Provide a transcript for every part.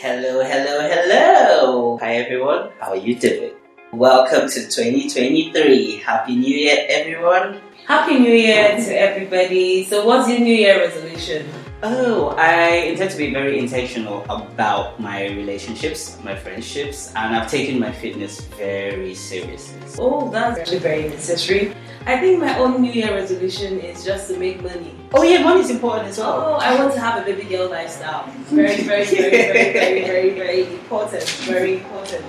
Hello, hello, hello. Hi everyone, how are you doing? Welcome to 2023. Happy New Year, everyone. Happy New Year to everybody. So, what's your New Year resolution? Oh, I intend to be very intentional about my relationships, my friendships, and I've taken my fitness very seriously. Oh, that's actually very necessary. I think my own New Year resolution is just to make money. Oh yeah, money is important as well. Oh, I want to have a baby girl lifestyle. Very, very, very, very, very, very, very important. Very important.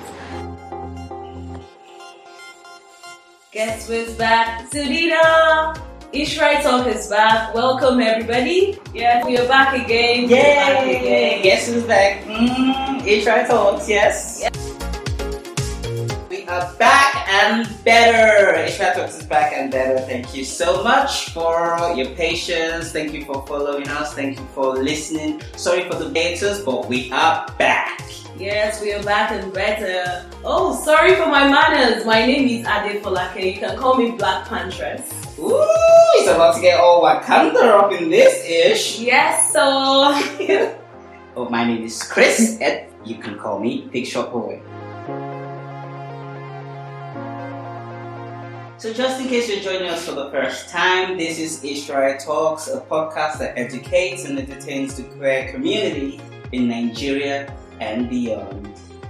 Guess who's back? Sudina! Ishrai Talk is back. Welcome everybody. Yeah, we are back again. Yay! We're back again. Guess who's back? Mm, Ishra Talks, yes. Yeah. We are back and better. Ishra Talks is back and better. Thank you so much for your patience. Thank you for following us. Thank you for listening. Sorry for the haters, but we are back. Yes, we are back and better. Oh, sorry for my manners. My name is Ade Folake. You can call me Black Pantress. Ooh, it's about to get all Wakanda up in this ish. Yes, so oh, my name is Chris, and you can call me Big Shot Boy. So, just in case you're joining us for the first time, this is Ishrai Talks, a podcast that educates and entertains the queer community in Nigeria and beyond.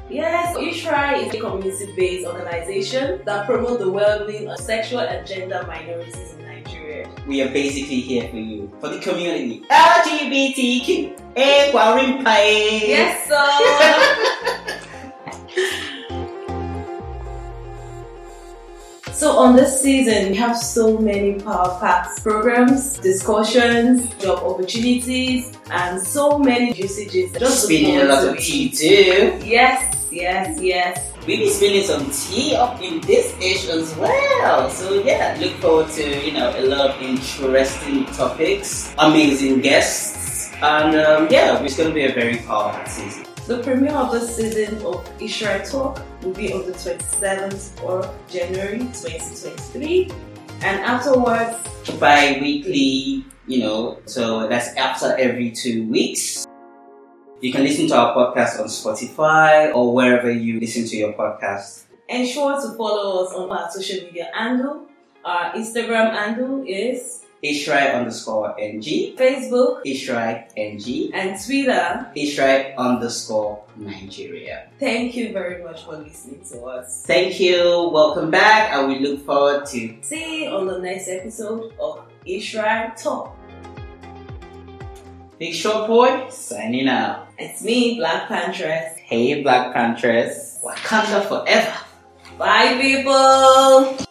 yes, Ishrai is a community-based organization that promotes the well-being of sexual and gender minorities in Nigeria. We are basically here for you, for the community. LGBTQ. Yes, so So on this season, we have so many power packed programs, discussions, job opportunities, and so many usages. Just Spinning a lot of tea too. Yes, yes, yes. We'll be spilling some tea up in this ish as well. So yeah, look forward to you know a lot of interesting topics, amazing guests, and um, yeah, it's gonna be a very powerful season. The premiere of this season of Ishra Talk will be on the 27th of January 2023, and afterwards, Bi-weekly, you know, so that's after every two weeks. You can listen to our podcast on Spotify or wherever you listen to your podcast. ensure to follow us on our social media handle. Our Instagram handle is Ishrai underscore NG, Facebook Ishrai NG, and Twitter. Ishrai underscore Nigeria. Thank you very much for listening to us. Thank you. Welcome back, and we look forward to See you on the next episode of Ishra Talk. Big Shot Boy signing out. It's me, Black Pantress. Hey, Black Panthers. Wakanda forever. Bye, people.